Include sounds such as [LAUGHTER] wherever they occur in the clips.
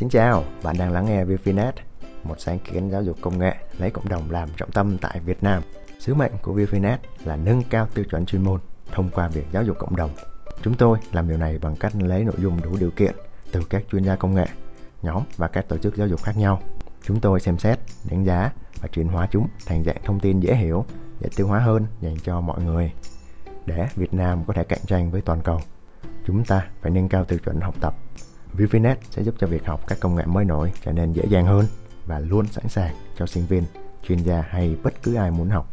Xin chào, bạn đang lắng nghe Vifinet, một sáng kiến giáo dục công nghệ lấy cộng đồng làm trọng tâm tại Việt Nam. Sứ mệnh của Vifinet là nâng cao tiêu chuẩn chuyên môn thông qua việc giáo dục cộng đồng. Chúng tôi làm điều này bằng cách lấy nội dung đủ điều kiện từ các chuyên gia công nghệ, nhóm và các tổ chức giáo dục khác nhau. Chúng tôi xem xét, đánh giá và chuyển hóa chúng thành dạng thông tin dễ hiểu, dễ tiêu hóa hơn dành cho mọi người. Để Việt Nam có thể cạnh tranh với toàn cầu, chúng ta phải nâng cao tiêu chuẩn học tập. Vivinet sẽ giúp cho việc học các công nghệ mới nổi trở nên dễ dàng hơn và luôn sẵn sàng cho sinh viên, chuyên gia hay bất cứ ai muốn học.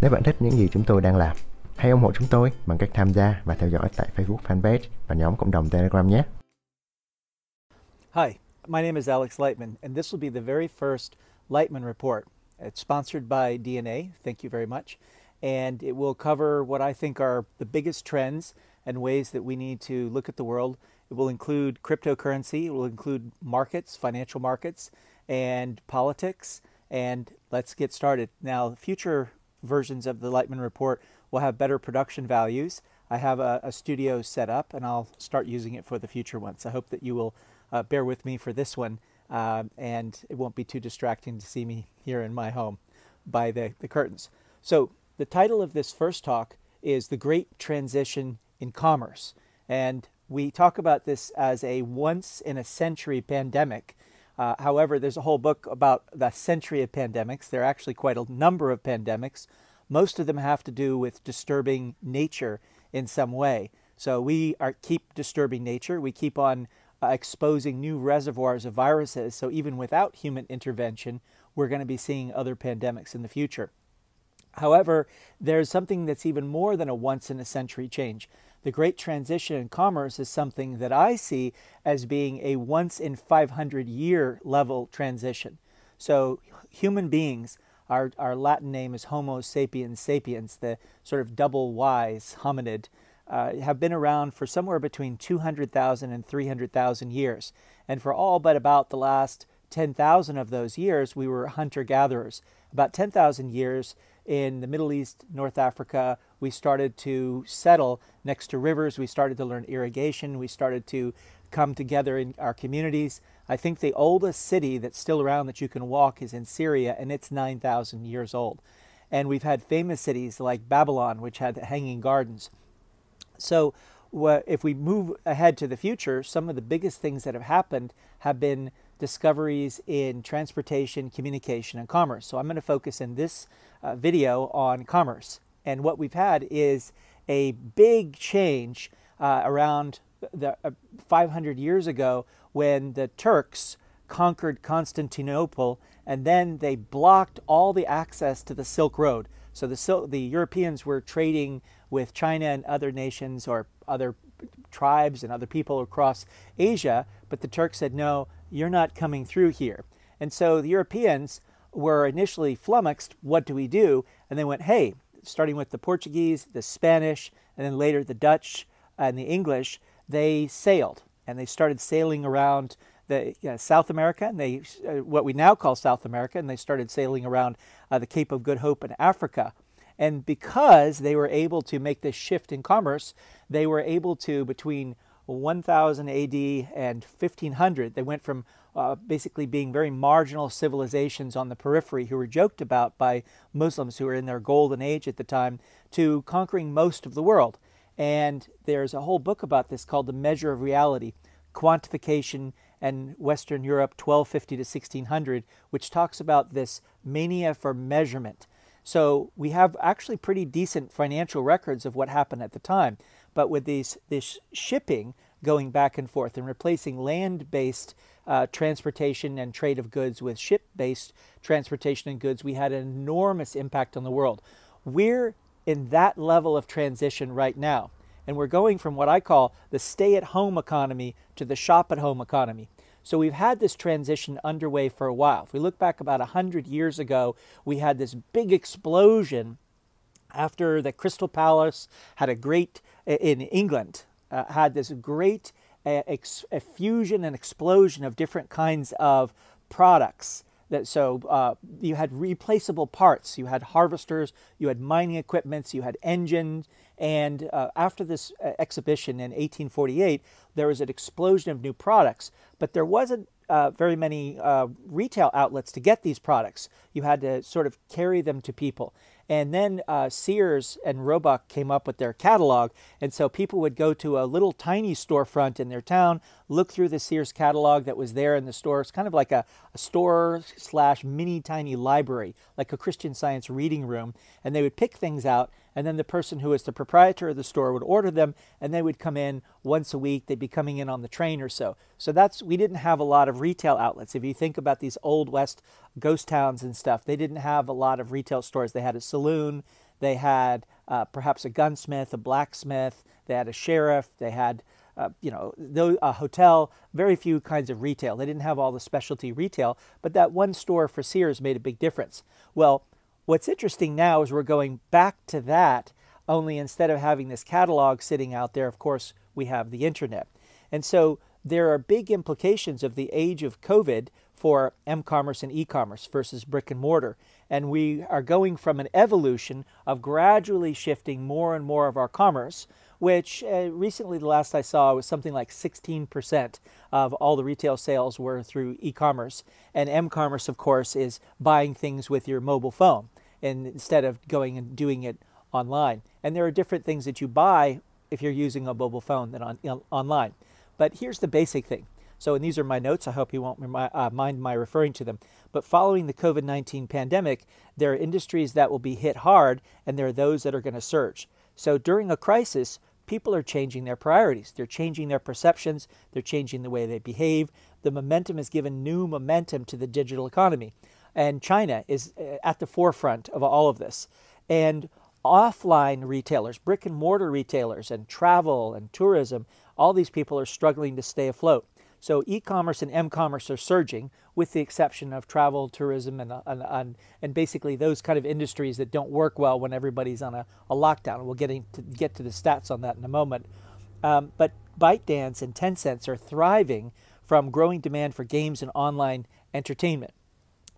Nếu bạn thích những gì chúng tôi đang làm, hãy ủng hộ chúng tôi bằng cách tham gia và theo dõi tại Facebook fanpage và nhóm cộng đồng Telegram nhé. Hi, my name is Alex Lightman, and this will be the very first Lightman report. It's sponsored by DNA. Thank you very much. And it will cover what I think are the biggest trends and ways that we need to look at the world. It will include cryptocurrency, it will include markets, financial markets, and politics. And let's get started. Now, future versions of the Lightman report will have better production values. I have a, a studio set up and I'll start using it for the future ones. I hope that you will uh, bear with me for this one uh, and it won't be too distracting to see me here in my home by the, the curtains. So, the title of this first talk is The Great Transition in commerce. And we talk about this as a once in a century pandemic. Uh, however, there's a whole book about the century of pandemics. There are actually quite a number of pandemics. Most of them have to do with disturbing nature in some way. So we are keep disturbing nature. We keep on uh, exposing new reservoirs of viruses. So even without human intervention, we're going to be seeing other pandemics in the future. However, there's something that's even more than a once in a century change. The great transition in commerce is something that I see as being a once in 500 year level transition. So, human beings, our, our Latin name is Homo sapiens sapiens, the sort of double wise hominid, uh, have been around for somewhere between 200,000 and 300,000 years. And for all but about the last 10,000 of those years, we were hunter gatherers. About 10,000 years, in the Middle East, North Africa, we started to settle next to rivers. We started to learn irrigation. We started to come together in our communities. I think the oldest city that's still around that you can walk is in Syria, and it's 9,000 years old. And we've had famous cities like Babylon, which had the hanging gardens. So, if we move ahead to the future, some of the biggest things that have happened have been discoveries in transportation, communication, and commerce. So I'm going to focus in this uh, video on commerce. And what we've had is a big change uh, around the, uh, 500 years ago when the Turks conquered Constantinople and then they blocked all the access to the Silk Road. So the, the Europeans were trading with China and other nations or other tribes and other people across Asia, but the Turks said, no, you're not coming through here. And so the Europeans were initially flummoxed, what do we do? And they went, hey, starting with the Portuguese, the Spanish, and then later the Dutch and the English, they sailed and they started sailing around the you know, South America and they uh, what we now call South America, and they started sailing around uh, the Cape of Good Hope in Africa. And because they were able to make this shift in commerce, they were able to between 1000 AD and 1500. They went from uh, basically being very marginal civilizations on the periphery who were joked about by Muslims who were in their golden age at the time to conquering most of the world. And there's a whole book about this called The Measure of Reality Quantification and Western Europe 1250 to 1600, which talks about this mania for measurement. So we have actually pretty decent financial records of what happened at the time. But with these, this shipping going back and forth and replacing land based uh, transportation and trade of goods with ship based transportation and goods, we had an enormous impact on the world. We're in that level of transition right now. And we're going from what I call the stay at home economy to the shop at home economy. So we've had this transition underway for a while. If we look back about 100 years ago, we had this big explosion after the Crystal Palace had a great in England uh, had this great uh, ex- fusion and explosion of different kinds of products. That so uh, you had replaceable parts, you had harvesters, you had mining equipments, you had engines, and uh, after this uh, exhibition in 1848, there was an explosion of new products. But there wasn't uh, very many uh, retail outlets to get these products. You had to sort of carry them to people. And then uh, Sears and Roebuck came up with their catalog. And so people would go to a little tiny storefront in their town, look through the Sears catalog that was there in the store. It's kind of like a, a store slash mini tiny library, like a Christian science reading room. And they would pick things out and then the person who was the proprietor of the store would order them and they would come in once a week. They'd be coming in on the train or so. So that's we didn't have a lot of retail outlets. If you think about these old west ghost towns and stuff they didn't have a lot of retail stores. They had a saloon. They had uh, perhaps a gunsmith a blacksmith. They had a sheriff. They had uh, you know, a hotel, very few kinds of retail. They didn't have all the specialty retail, but that one store for Sears made a big difference. Well, What's interesting now is we're going back to that, only instead of having this catalog sitting out there, of course, we have the internet. And so there are big implications of the age of COVID for m commerce and e commerce versus brick and mortar. And we are going from an evolution of gradually shifting more and more of our commerce, which uh, recently, the last I saw, was something like 16% of all the retail sales were through e commerce. And m commerce, of course, is buying things with your mobile phone and instead of going and doing it online. And there are different things that you buy if you're using a mobile phone than on, online. But here's the basic thing. So, and these are my notes. I hope you won't uh, mind my referring to them. But following the COVID 19 pandemic, there are industries that will be hit hard, and there are those that are going to surge. So, during a crisis, people are changing their priorities. They're changing their perceptions. They're changing the way they behave. The momentum has given new momentum to the digital economy. And China is uh, at the forefront of all of this. And offline retailers, brick and mortar retailers, and travel and tourism, all these people are struggling to stay afloat. So e commerce and m commerce are surging, with the exception of travel, tourism, and, and, and, and, basically those kind of industries that don't work well when everybody's on a, a lockdown. We'll get, to, get to the stats on that in a moment. Um, but ByteDance and Tencent are thriving from growing demand for games and online entertainment.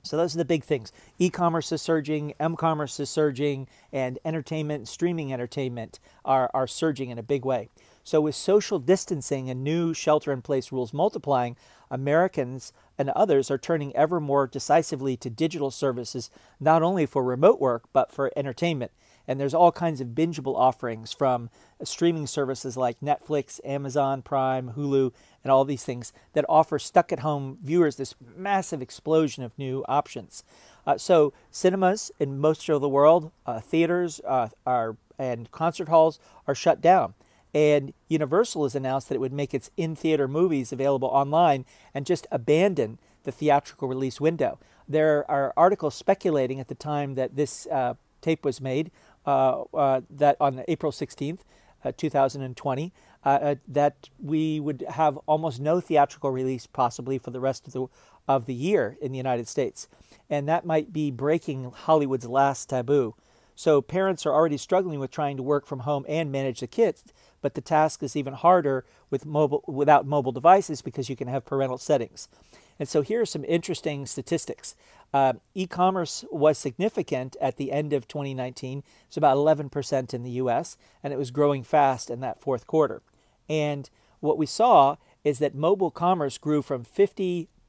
So those are the big things. E-commerce is surging, m-commerce is surging, and entertainment, streaming entertainment are, are surging in a big way. So with social distancing and new shelter-in-place rules multiplying, Americans and others are turning ever more decisively to digital services, not only for remote work, but for entertainment. And there's all kinds of bingeable offerings from streaming services like Netflix, Amazon Prime, Hulu, and all these things that offer stuck at home viewers this massive explosion of new options. Uh, so, cinemas in most of the world, uh, theaters uh, are, and concert halls are shut down. And Universal has announced that it would make its in theater movies available online and just abandon the theatrical release window. There are articles speculating at the time that this uh, tape was made uh, uh, that on April 16th, uh, 2020, that we would have almost no theatrical release possibly for the rest of the of the year in the United States, and that might be breaking Hollywood's last taboo. So parents are already struggling with trying to work from home and manage the kids, but the task is even harder with mobile without mobile devices because you can have parental settings. And so here are some interesting statistics. Uh, e-commerce was significant at the end of 2019. It's about 11% in the U.S. and it was growing fast in that fourth quarter. And what we saw is that mobile commerce grew from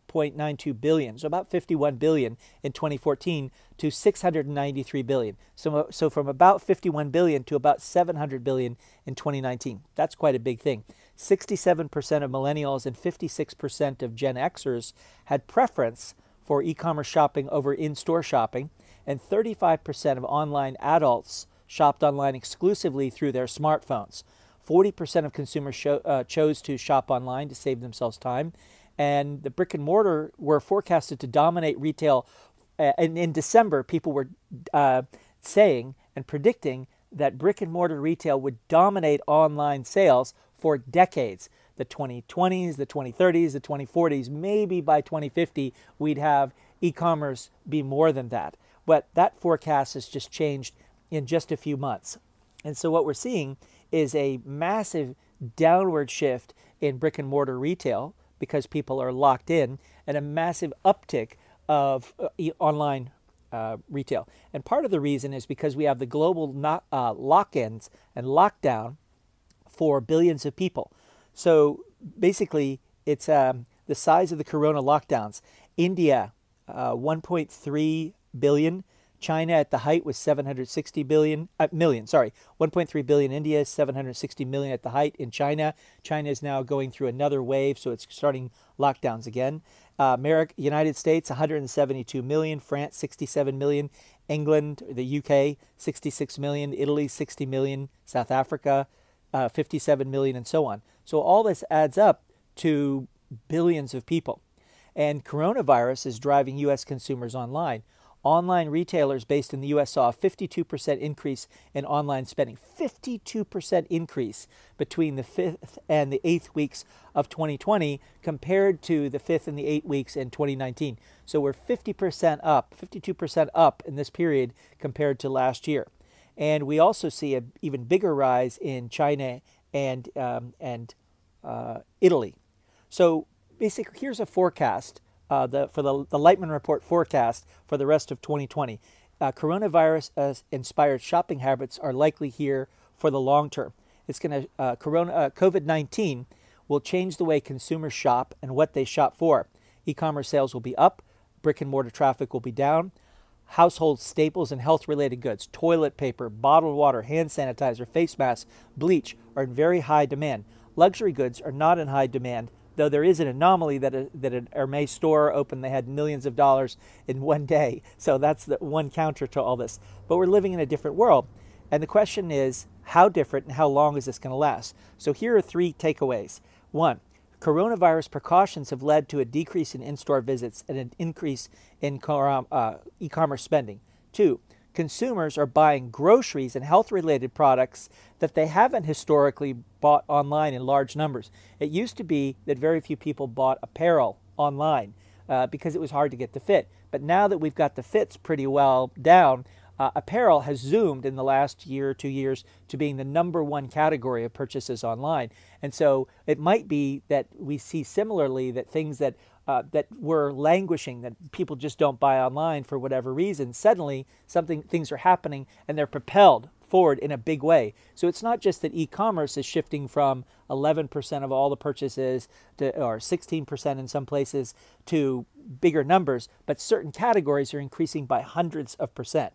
50.92 billion, so about 51 billion in 2014 to 693 billion. So, so from about 51 billion to about 700 billion in 2019. That's quite a big thing. 67% of millennials and 56% of Gen Xers had preference for e commerce shopping over in store shopping, and 35% of online adults shopped online exclusively through their smartphones. 40% of consumers show, uh, chose to shop online to save themselves time, and the brick and mortar were forecasted to dominate retail. Uh, and in December, people were uh, saying and predicting that brick and mortar retail would dominate online sales for decades the 2020s, the 2030s, the 2040s. Maybe by 2050, we'd have e commerce be more than that. But that forecast has just changed in just a few months. And so, what we're seeing is a massive downward shift in brick and mortar retail because people are locked in, and a massive uptick of uh, online uh, retail. And part of the reason is because we have the global not, uh, lock ins and lockdown for billions of people. So basically, it's um, the size of the corona lockdowns. India, uh, 1.3 billion. China at the height was 760 billion uh, million. Sorry, 1.3 billion. India, 760 million at the height in China. China is now going through another wave, so it's starting lockdowns again. Uh, America, United States, 172 million. France, 67 million. England, the UK, 66 million. Italy, 60 million. South Africa, uh, 57 million, and so on. So all this adds up to billions of people. And coronavirus is driving U.S. consumers online. Online retailers based in the US saw a 52% increase in online spending. 52% increase between the fifth and the eighth weeks of 2020 compared to the fifth and the eighth weeks in 2019. So we're 50% up, 52% up in this period compared to last year. And we also see an even bigger rise in China and, um, and uh, Italy. So basically, here's a forecast uh, the, for the, the Lightman Report forecast for the rest of 2020. Uh, coronavirus uh, inspired shopping habits are likely here for the long term. It's going to uh, uh, COVID 19 will change the way consumers shop and what they shop for. E-commerce sales will be up, brick and mortar traffic will be down. Household staples and health related goods, toilet paper, bottled water, hand sanitizer, face masks, bleach are in very high demand. Luxury goods are not in high demand though there is an anomaly that a, that an Hermes store opened, they had millions of dollars in one day. So that's the one counter to all this. But we're living in a different world. And the question is, how different and how long is this going to last? So here are three takeaways. One, coronavirus precautions have led to a decrease in in store visits and an increase in uh, e commerce spending. Two, consumers are buying groceries and health related products that they haven't historically bought online in large numbers. It used to be that very few people bought apparel online uh, because it was hard to get the fit. But now that we've got the fits pretty well down, uh, apparel has zoomed in the last year or two years to being the number one category of purchases online. And so it might be that we see similarly that things that uh, that were languishing, that people just don't buy online for whatever reason, suddenly something things are happening and they're propelled forward in a big way. So it's not just that e-commerce is shifting from 11% of all the purchases to or 16% in some places to bigger numbers, but certain categories are increasing by hundreds of percent.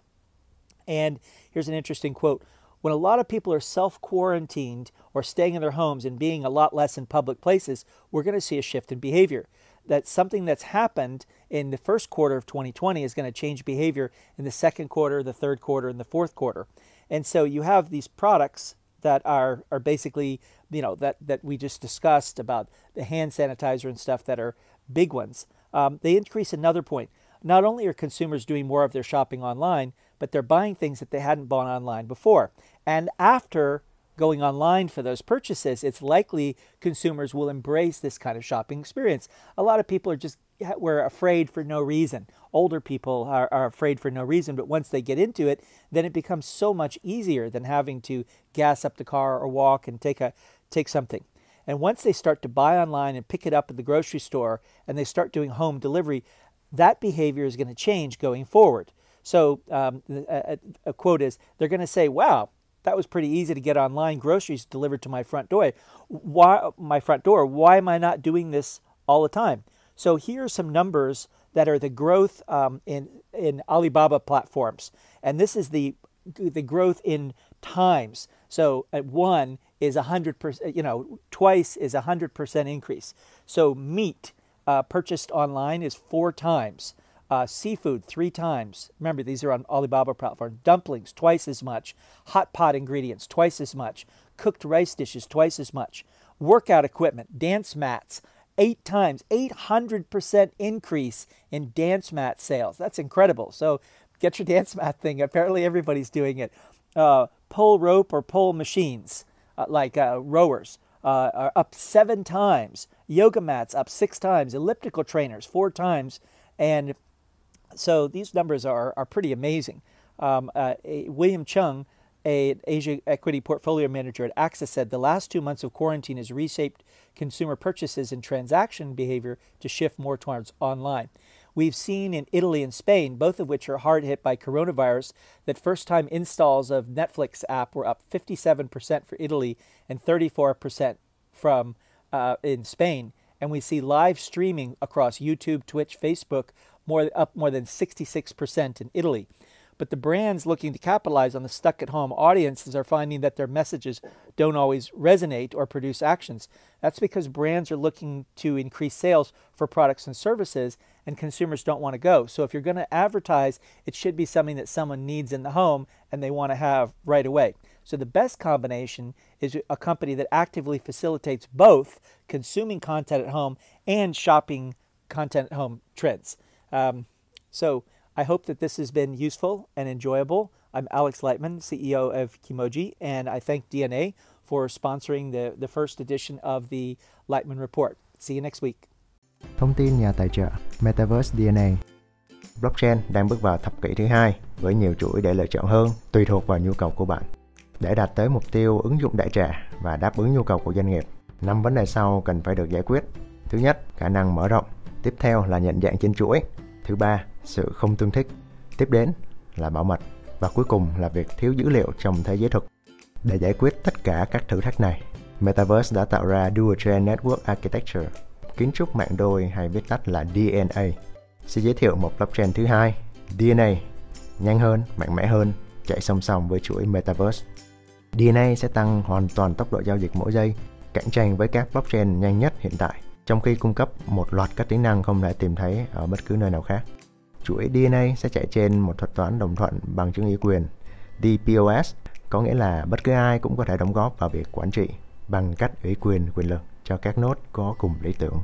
And here's an interesting quote. When a lot of people are self quarantined or staying in their homes and being a lot less in public places, we're going to see a shift in behavior that something that's happened in the first quarter of 2020 is going to change behavior in the second quarter, the third quarter, and the fourth quarter. And so you have these products that are are basically, you know, that that we just discussed about the hand sanitizer and stuff that are big ones. Um, they increase another point. Not only are consumers doing more of their shopping online, but they're buying things that they hadn't bought online before. And after going online for those purchases, it's likely consumers will embrace this kind of shopping experience. A lot of people are just we're afraid for no reason. Older people are, are afraid for no reason, but once they get into it, then it becomes so much easier than having to gas up the car or walk and take a take something. And once they start to buy online and pick it up at the grocery store and they start doing home delivery, that behavior is going to change going forward. So um, a, a, quote is, they're going to say, "Wow, that was pretty easy to get online groceries delivered to my front door. Why my front door? Why am I not doing this all the time? So here are some numbers that are the growth um, in in Alibaba platforms, and this is the the growth in times. So at one is a hundred percent. You know, twice is a hundred percent increase. So meat uh, purchased online is four times. Uh, seafood, three times. Remember, these are on Alibaba platform. Dumplings, twice as much. Hot pot ingredients, twice as much. Cooked rice dishes, twice as much. Workout equipment, dance mats, eight times, 800% increase in dance mat sales. That's incredible. So get your [LAUGHS] dance mat thing. Apparently, everybody's doing it. Uh, pull rope or pull machines, uh, like uh, rowers, uh, are up seven times. Yoga mats up six times. Elliptical trainers four times. And so these numbers are, are pretty amazing. Um, uh, William Chung, a Asia equity portfolio manager at AXA, said the last two months of quarantine has reshaped consumer purchases and transaction behavior to shift more towards online. We've seen in Italy and Spain, both of which are hard hit by coronavirus, that first time installs of Netflix app were up 57% for Italy and 34% from uh, in Spain and we see live streaming across YouTube, Twitch, Facebook, more up more than 66% in Italy. But the brands looking to capitalize on the stuck at home audiences are finding that their messages don't always resonate or produce actions. That's because brands are looking to increase sales for products and services, and consumers don't want to go. So if you're going to advertise, it should be something that someone needs in the home and they want to have right away. So the best combination is a company that actively facilitates both consuming content at home and shopping content at home trends. Um, so I hope that this has been useful and enjoyable. I'm Alex Lightman, CEO of Kimoji, and I thank DNA for sponsoring the, the first edition of the Lightman Report. See you next week. Thông tin nhà tài trợ Metaverse DNA Blockchain đang bước vào thập kỷ thứ hai với nhiều chuỗi để lựa chọn hơn tùy thuộc vào nhu cầu của bạn. Để đạt tới mục tiêu ứng dụng đại trà và đáp ứng nhu cầu của doanh nghiệp, năm vấn đề sau cần phải được giải quyết. Thứ nhất, khả năng mở rộng. Tiếp theo là nhận dạng trên chuỗi. Thứ ba, sự không tương thích. Tiếp đến là bảo mật và cuối cùng là việc thiếu dữ liệu trong thế giới thực. Để giải quyết tất cả các thử thách này, Metaverse đã tạo ra Dual Chain Network Architecture, kiến trúc mạng đôi hay viết tắt là DNA. Sẽ giới thiệu một blockchain thứ hai, DNA, nhanh hơn, mạnh mẽ hơn, chạy song song với chuỗi Metaverse. DNA sẽ tăng hoàn toàn tốc độ giao dịch mỗi giây, cạnh tranh với các blockchain nhanh nhất hiện tại, trong khi cung cấp một loạt các tính năng không thể tìm thấy ở bất cứ nơi nào khác. Chuỗi DNA sẽ chạy trên một thuật toán đồng thuận bằng chứng ý quyền DPoS, có nghĩa là bất cứ ai cũng có thể đóng góp vào việc quản trị bằng cách ủy quyền quyền lực cho các nốt có cùng lý tưởng.